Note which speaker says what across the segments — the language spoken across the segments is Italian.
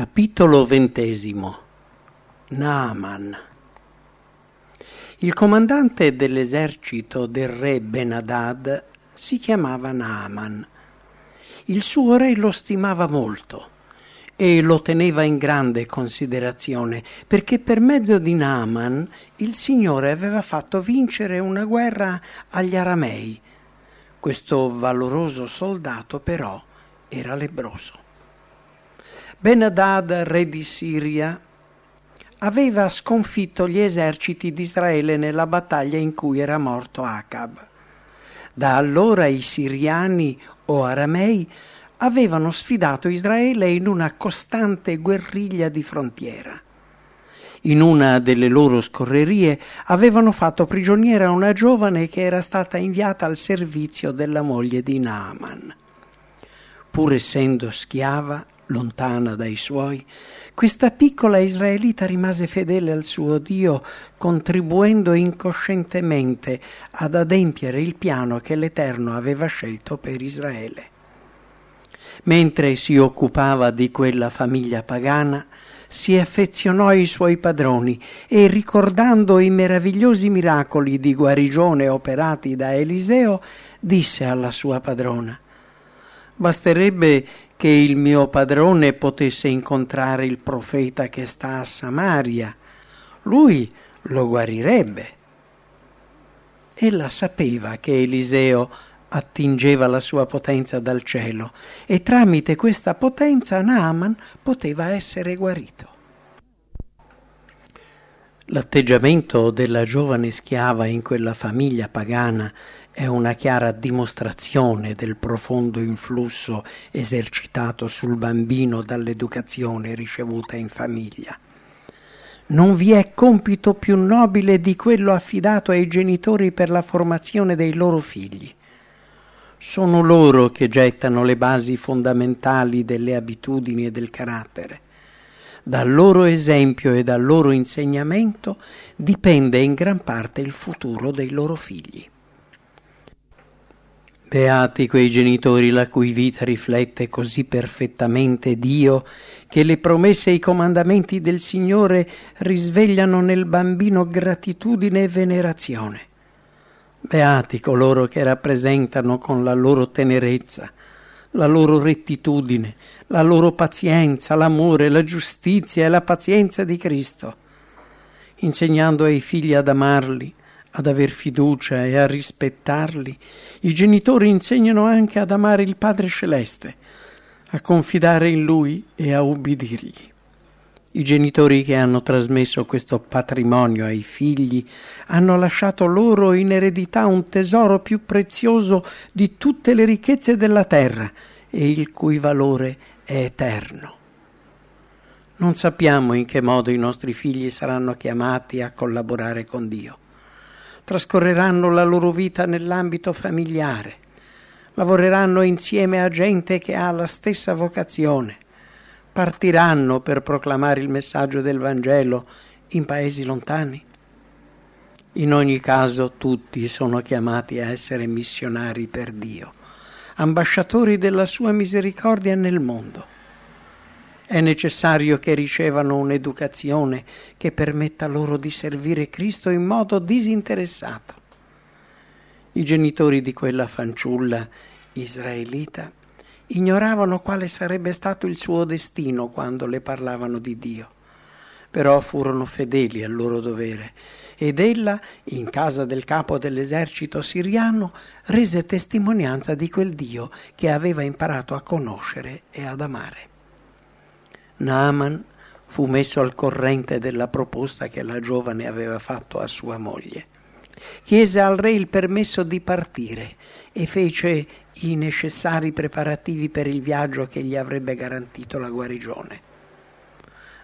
Speaker 1: Capitolo XX Naaman Il comandante dell'esercito del re Benadad si chiamava Naaman. Il suo re lo stimava molto e lo teneva in grande considerazione perché per mezzo di Naaman il Signore aveva fatto vincere una guerra agli aramei. Questo valoroso soldato però era lebroso. Ben-Hadad, re di Siria, aveva sconfitto gli eserciti di Israele nella battaglia in cui era morto Acab. Da allora i siriani o aramei avevano sfidato Israele in una costante guerriglia di frontiera. In una delle loro scorrerie avevano fatto prigioniera una giovane che era stata inviata al servizio della moglie di Naaman. Pur essendo schiava, lontana dai suoi, questa piccola israelita rimase fedele al suo Dio, contribuendo incoscientemente ad adempiere il piano che l'Eterno aveva scelto per Israele. Mentre si occupava di quella famiglia pagana, si affezionò ai suoi padroni e ricordando i meravigliosi miracoli di guarigione operati da Eliseo, disse alla sua padrona Basterebbe che il mio padrone potesse incontrare il profeta che sta a Samaria. Lui lo guarirebbe. Ella sapeva che Eliseo attingeva la sua potenza dal cielo e tramite questa potenza Naaman poteva essere guarito. L'atteggiamento della giovane schiava in quella famiglia pagana è una chiara dimostrazione del profondo influsso esercitato sul bambino dall'educazione ricevuta in famiglia. Non vi è compito più nobile di quello affidato ai genitori per la formazione dei loro figli. Sono loro che gettano le basi fondamentali delle abitudini e del carattere. Dal loro esempio e dal loro insegnamento dipende in gran parte il futuro dei loro figli. Beati quei genitori la cui vita riflette così perfettamente Dio che le promesse e i comandamenti del Signore risvegliano nel bambino gratitudine e venerazione. Beati coloro che rappresentano con la loro tenerezza, la loro rettitudine, la loro pazienza, l'amore, la giustizia e la pazienza di Cristo, insegnando ai figli ad amarli, ad aver fiducia e a rispettarli, i genitori insegnano anche ad amare il Padre Celeste, a confidare in Lui e a ubbidirgli. I genitori che hanno trasmesso questo patrimonio ai figli hanno lasciato loro in eredità un tesoro più prezioso di tutte le ricchezze della terra e il cui valore è eterno. Non sappiamo in che modo i nostri figli saranno chiamati a collaborare con Dio trascorreranno la loro vita nell'ambito familiare, lavoreranno insieme a gente che ha la stessa vocazione, partiranno per proclamare il messaggio del Vangelo in paesi lontani. In ogni caso tutti sono chiamati a essere missionari per Dio, ambasciatori della sua misericordia nel mondo. È necessario che ricevano un'educazione che permetta loro di servire Cristo in modo disinteressato. I genitori di quella fanciulla israelita ignoravano quale sarebbe stato il suo destino quando le parlavano di Dio, però furono fedeli al loro dovere ed ella, in casa del capo dell'esercito siriano, rese testimonianza di quel Dio che aveva imparato a conoscere e ad amare. Naaman fu messo al corrente della proposta che la giovane aveva fatto a sua moglie. Chiese al re il permesso di partire e fece i necessari preparativi per il viaggio che gli avrebbe garantito la guarigione.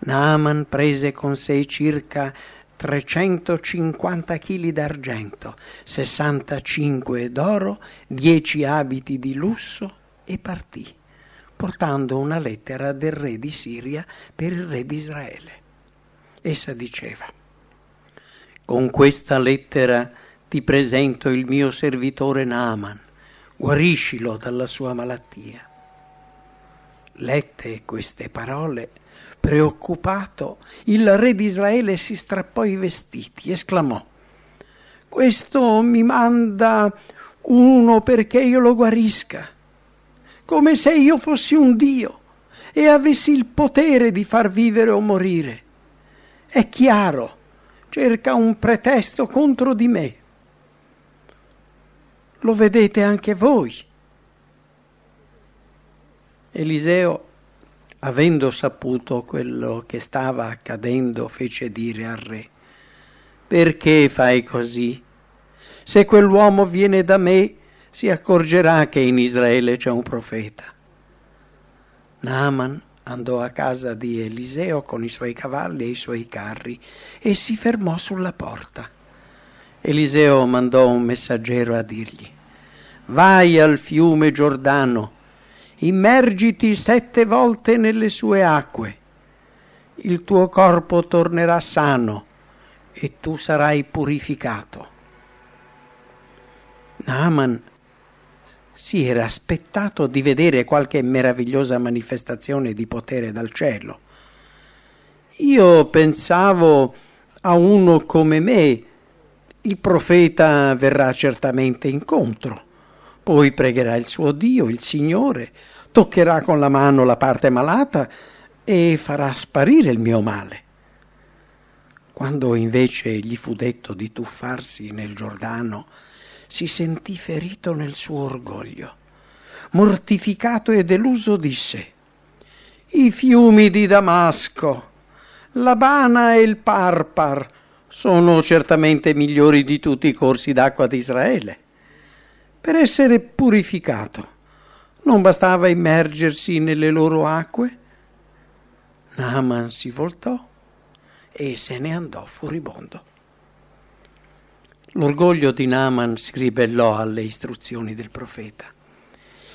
Speaker 1: Naaman prese con sé circa 350 kg d'argento, 65 d'oro, 10 abiti di lusso e partì portando una lettera del re di Siria per il re di Israele. Essa diceva, con questa lettera ti presento il mio servitore Naaman, guariscilo dalla sua malattia. Lette queste parole, Preoccupato, il re di Israele si strappò i vestiti, esclamò Questo mi manda uno perché io lo guarisca, come se io fossi un Dio e avessi il potere di far vivere o morire. È chiaro, cerca un pretesto contro di me. Lo vedete anche voi. Eliseo, avendo saputo quello che stava accadendo, fece dire al re, perché fai così? Se quell'uomo viene da me, si accorgerà che in Israele c'è un profeta. Naaman andò a casa di Eliseo con i suoi cavalli e i suoi carri e si fermò sulla porta. Eliseo mandò un messaggero a dirgli, vai al fiume Giordano, immergiti sette volte nelle sue acque, il tuo corpo tornerà sano e tu sarai purificato. Naaman si era aspettato di vedere qualche meravigliosa manifestazione di potere dal cielo. Io pensavo a uno come me, il profeta verrà certamente incontro, poi pregherà il suo Dio, il Signore, toccherà con la mano la parte malata e farà sparire il mio male. Quando invece gli fu detto di tuffarsi nel Giordano, si sentì ferito nel suo orgoglio. Mortificato e deluso disse, I fiumi di Damasco, l'Abana e il Parpar sono certamente migliori di tutti i corsi d'acqua di Israele. Per essere purificato, non bastava immergersi nelle loro acque? Naaman si voltò e se ne andò furibondo. L'orgoglio di Naaman si ribellò alle istruzioni del profeta.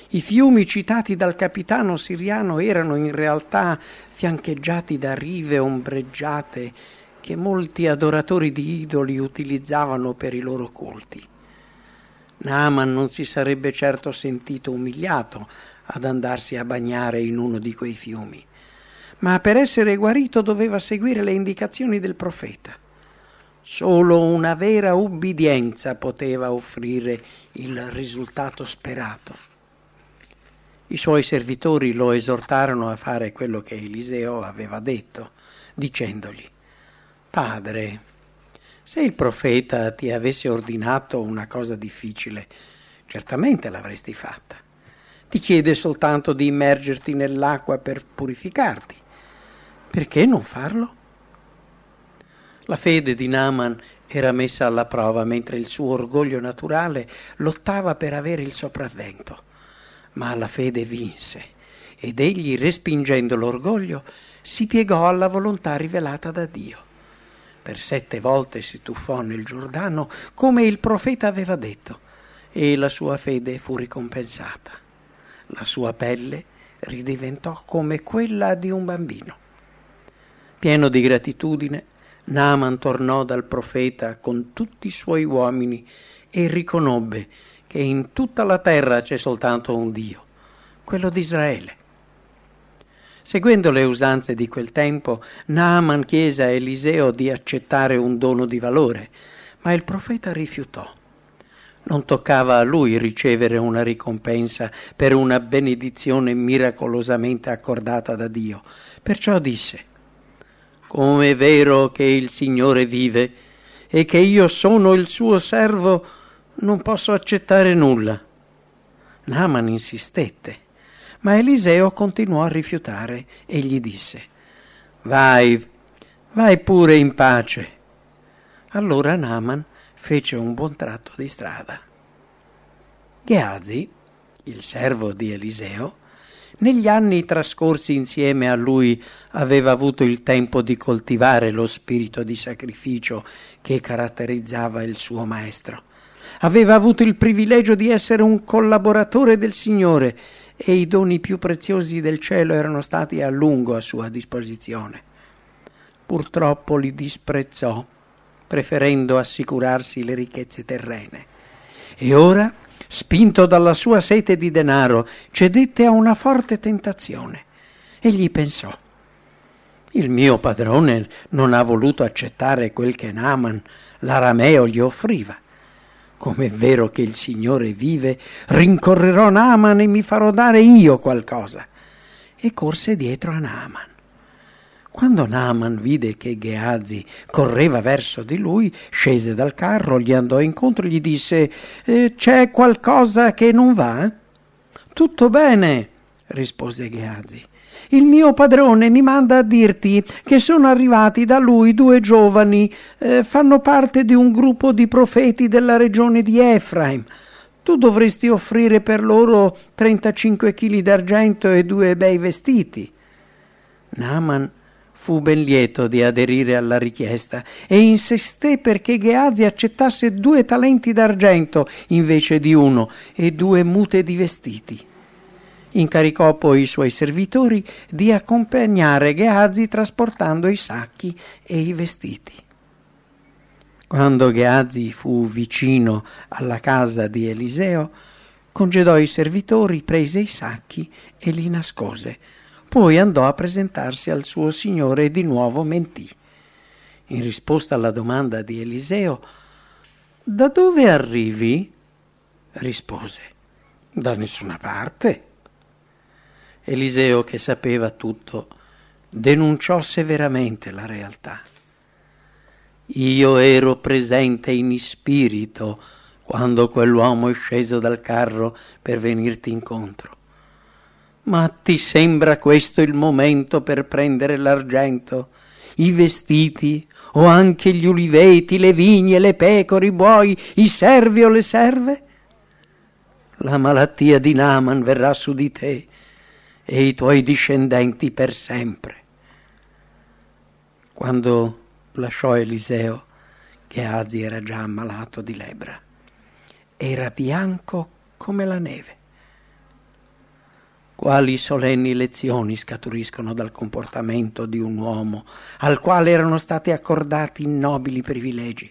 Speaker 1: I fiumi citati dal capitano siriano erano in realtà fiancheggiati da rive ombreggiate che molti adoratori di idoli utilizzavano per i loro culti. Naaman non si sarebbe certo sentito umiliato ad andarsi a bagnare in uno di quei fiumi, ma per essere guarito doveva seguire le indicazioni del profeta. Solo una vera ubbidienza poteva offrire il risultato sperato. I suoi servitori lo esortarono a fare quello che Eliseo aveva detto, dicendogli, Padre, se il profeta ti avesse ordinato una cosa difficile, certamente l'avresti fatta. Ti chiede soltanto di immergerti nell'acqua per purificarti. Perché non farlo? La fede di Naaman era messa alla prova mentre il suo orgoglio naturale lottava per avere il sopravvento. Ma la fede vinse ed egli, respingendo l'orgoglio, si piegò alla volontà rivelata da Dio. Per sette volte si tuffò nel Giordano come il profeta aveva detto e la sua fede fu ricompensata. La sua pelle ridiventò come quella di un bambino. Pieno di gratitudine, Naaman tornò dal profeta con tutti i suoi uomini e riconobbe che in tutta la terra c'è soltanto un Dio, quello di Israele. Seguendo le usanze di quel tempo, Naaman chiese a Eliseo di accettare un dono di valore, ma il profeta rifiutò. Non toccava a lui ricevere una ricompensa per una benedizione miracolosamente accordata da Dio. Perciò disse, come è vero che il Signore vive e che io sono il suo servo, non posso accettare nulla. Naaman insistette, ma Eliseo continuò a rifiutare e gli disse, Vai, vai pure in pace. Allora Naaman fece un buon tratto di strada. Geazi, il servo di Eliseo, negli anni trascorsi insieme a lui aveva avuto il tempo di coltivare lo spirito di sacrificio che caratterizzava il suo maestro. Aveva avuto il privilegio di essere un collaboratore del Signore e i doni più preziosi del cielo erano stati a lungo a sua disposizione. Purtroppo li disprezzò, preferendo assicurarsi le ricchezze terrene. E ora spinto dalla sua sete di denaro, cedette a una forte tentazione. Egli pensò, Il mio padrone non ha voluto accettare quel che Naaman, l'arameo, gli offriva. Com'è vero che il Signore vive, rincorrerò Naaman e mi farò dare io qualcosa. E corse dietro a Naaman. Quando Naaman vide che Geazi correva verso di lui, scese dal carro, gli andò incontro e gli disse eh, C'è qualcosa che non va? Tutto bene, rispose Geazi. Il mio padrone mi manda a dirti che sono arrivati da lui due giovani, eh, fanno parte di un gruppo di profeti della regione di Efraim. Tu dovresti offrire per loro 35 kg d'argento e due bei vestiti. Naaman fu ben lieto di aderire alla richiesta e insisté perché Geazi accettasse due talenti d'argento invece di uno e due mute di vestiti. Incaricò poi i suoi servitori di accompagnare Geazi trasportando i sacchi e i vestiti. Quando Geazi fu vicino alla casa di Eliseo, congedò i servitori, prese i sacchi e li nascose. Poi andò a presentarsi al suo signore e di nuovo mentì. In risposta alla domanda di Eliseo, Da dove arrivi? rispose, Da nessuna parte. Eliseo, che sapeva tutto, denunciò severamente la realtà. Io ero presente in spirito quando quell'uomo è sceso dal carro per venirti incontro. Ma ti sembra questo il momento per prendere l'argento, i vestiti o anche gli uliveti, le vigne, le pecore, i buoi, i servi o le serve? La malattia di Naaman verrà su di te e i tuoi discendenti per sempre. Quando lasciò Eliseo, Geazi era già ammalato di lebbra. Era bianco come la neve. Quali solenni lezioni scaturiscono dal comportamento di un uomo al quale erano stati accordati nobili privilegi.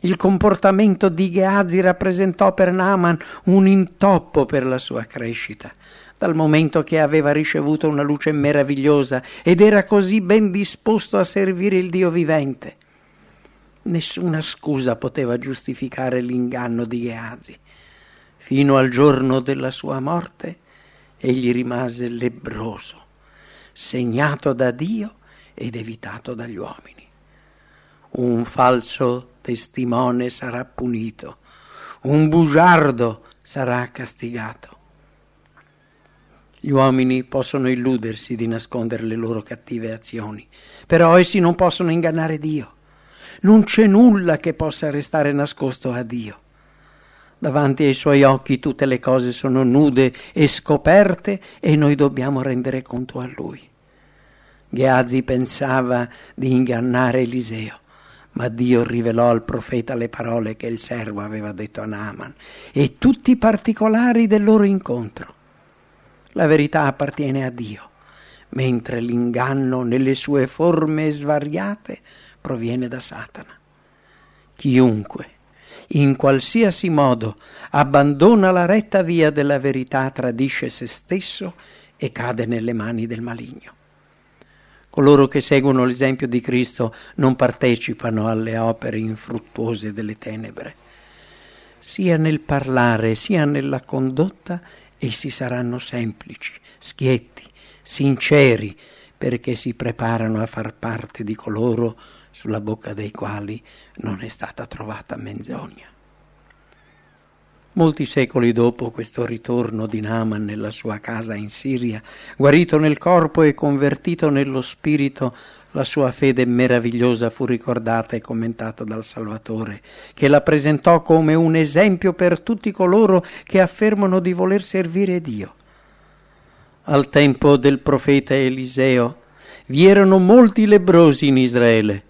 Speaker 1: Il comportamento di Geazi rappresentò per Naaman un intoppo per la sua crescita dal momento che aveva ricevuto una luce meravigliosa ed era così ben disposto a servire il Dio vivente. Nessuna scusa poteva giustificare l'inganno di Geazi. Fino al giorno della sua morte egli rimase lebbroso, segnato da Dio ed evitato dagli uomini. Un falso testimone sarà punito, un bugiardo sarà castigato. Gli uomini possono illudersi di nascondere le loro cattive azioni, però essi non possono ingannare Dio. Non c'è nulla che possa restare nascosto a Dio. Davanti ai suoi occhi tutte le cose sono nude e scoperte e noi dobbiamo rendere conto a lui. Geazi pensava di ingannare Eliseo, ma Dio rivelò al profeta le parole che il servo aveva detto a Naaman e tutti i particolari del loro incontro. La verità appartiene a Dio, mentre l'inganno nelle sue forme svariate proviene da Satana. Chiunque, in qualsiasi modo, abbandona la retta via della verità tradisce se stesso e cade nelle mani del maligno. Coloro che seguono l'esempio di Cristo non partecipano alle opere infruttuose delle tenebre. Sia nel parlare sia nella condotta essi saranno semplici, schietti, sinceri, perché si preparano a far parte di coloro sulla bocca dei quali non è stata trovata menzogna. Molti secoli dopo questo ritorno di Naaman nella sua casa in Siria, guarito nel corpo e convertito nello spirito, la sua fede meravigliosa fu ricordata e commentata dal Salvatore, che la presentò come un esempio per tutti coloro che affermano di voler servire Dio. Al tempo del profeta Eliseo vi erano molti lebrosi in Israele,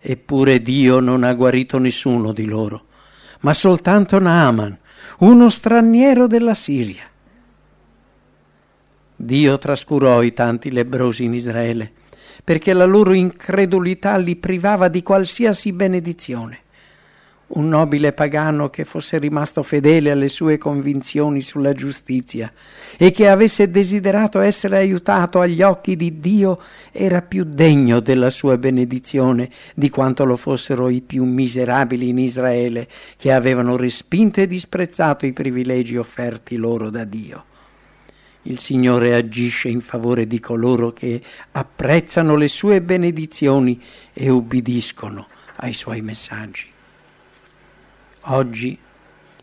Speaker 1: eppure Dio non ha guarito nessuno di loro, ma soltanto Naaman, uno straniero della Siria. Dio trascurò i tanti lebrosi in Israele perché la loro incredulità li privava di qualsiasi benedizione. Un nobile pagano che fosse rimasto fedele alle sue convinzioni sulla giustizia e che avesse desiderato essere aiutato agli occhi di Dio era più degno della sua benedizione di quanto lo fossero i più miserabili in Israele che avevano respinto e disprezzato i privilegi offerti loro da Dio. Il Signore agisce in favore di coloro che apprezzano le sue benedizioni e ubbidiscono ai suoi messaggi. Oggi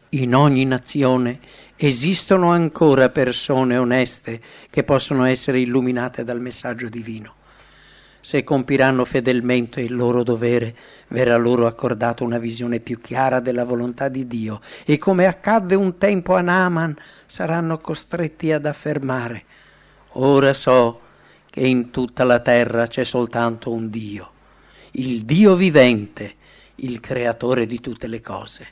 Speaker 1: in ogni nazione esistono ancora persone oneste che possono essere illuminate dal messaggio divino. Se compiranno fedelmente il loro dovere, verrà loro accordata una visione più chiara della volontà di Dio e come accadde un tempo a Naaman, saranno costretti ad affermare, ora so che in tutta la terra c'è soltanto un Dio, il Dio vivente, il creatore di tutte le cose.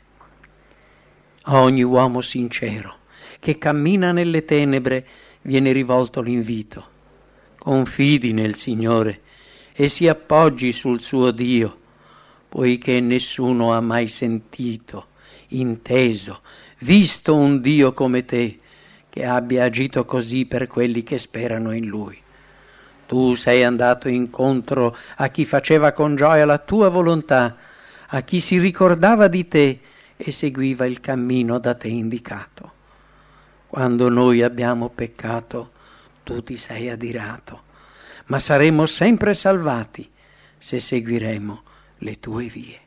Speaker 1: A ogni uomo sincero che cammina nelle tenebre viene rivolto l'invito. Confidi nel Signore e si appoggi sul suo Dio, poiché nessuno ha mai sentito, inteso, visto un Dio come te, che abbia agito così per quelli che sperano in Lui. Tu sei andato incontro a chi faceva con gioia la tua volontà, a chi si ricordava di te e seguiva il cammino da te indicato. Quando noi abbiamo peccato, tu ti sei adirato, ma saremo sempre salvati se seguiremo le tue vie.